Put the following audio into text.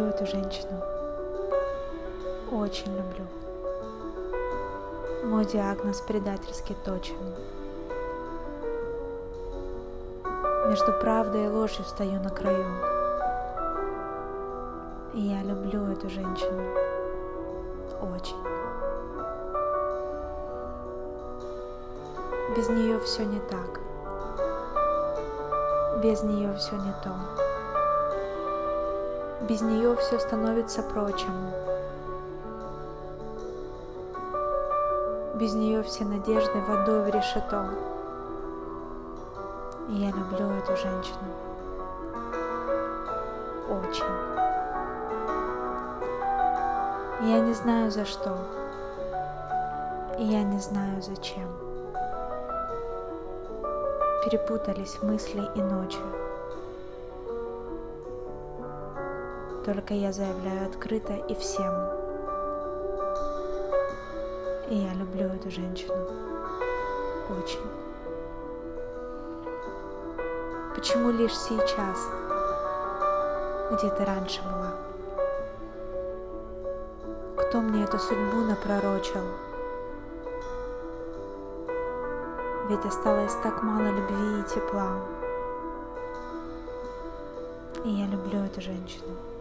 эту женщину. Очень люблю. Мой диагноз предательски точен. Между правдой и ложью стою на краю. И я люблю эту женщину. Очень. Без нее все не так. Без нее все не то. Без нее все становится прочим. Без нее все надежды водой в решето. И я люблю эту женщину. Очень. Я не знаю за что. И я не знаю зачем. Перепутались мысли и ночи. Только я заявляю открыто и всем. И я люблю эту женщину. Очень. Почему лишь сейчас? Где ты раньше была? Кто мне эту судьбу напророчил? Ведь осталось так мало любви и тепла. И я люблю эту женщину.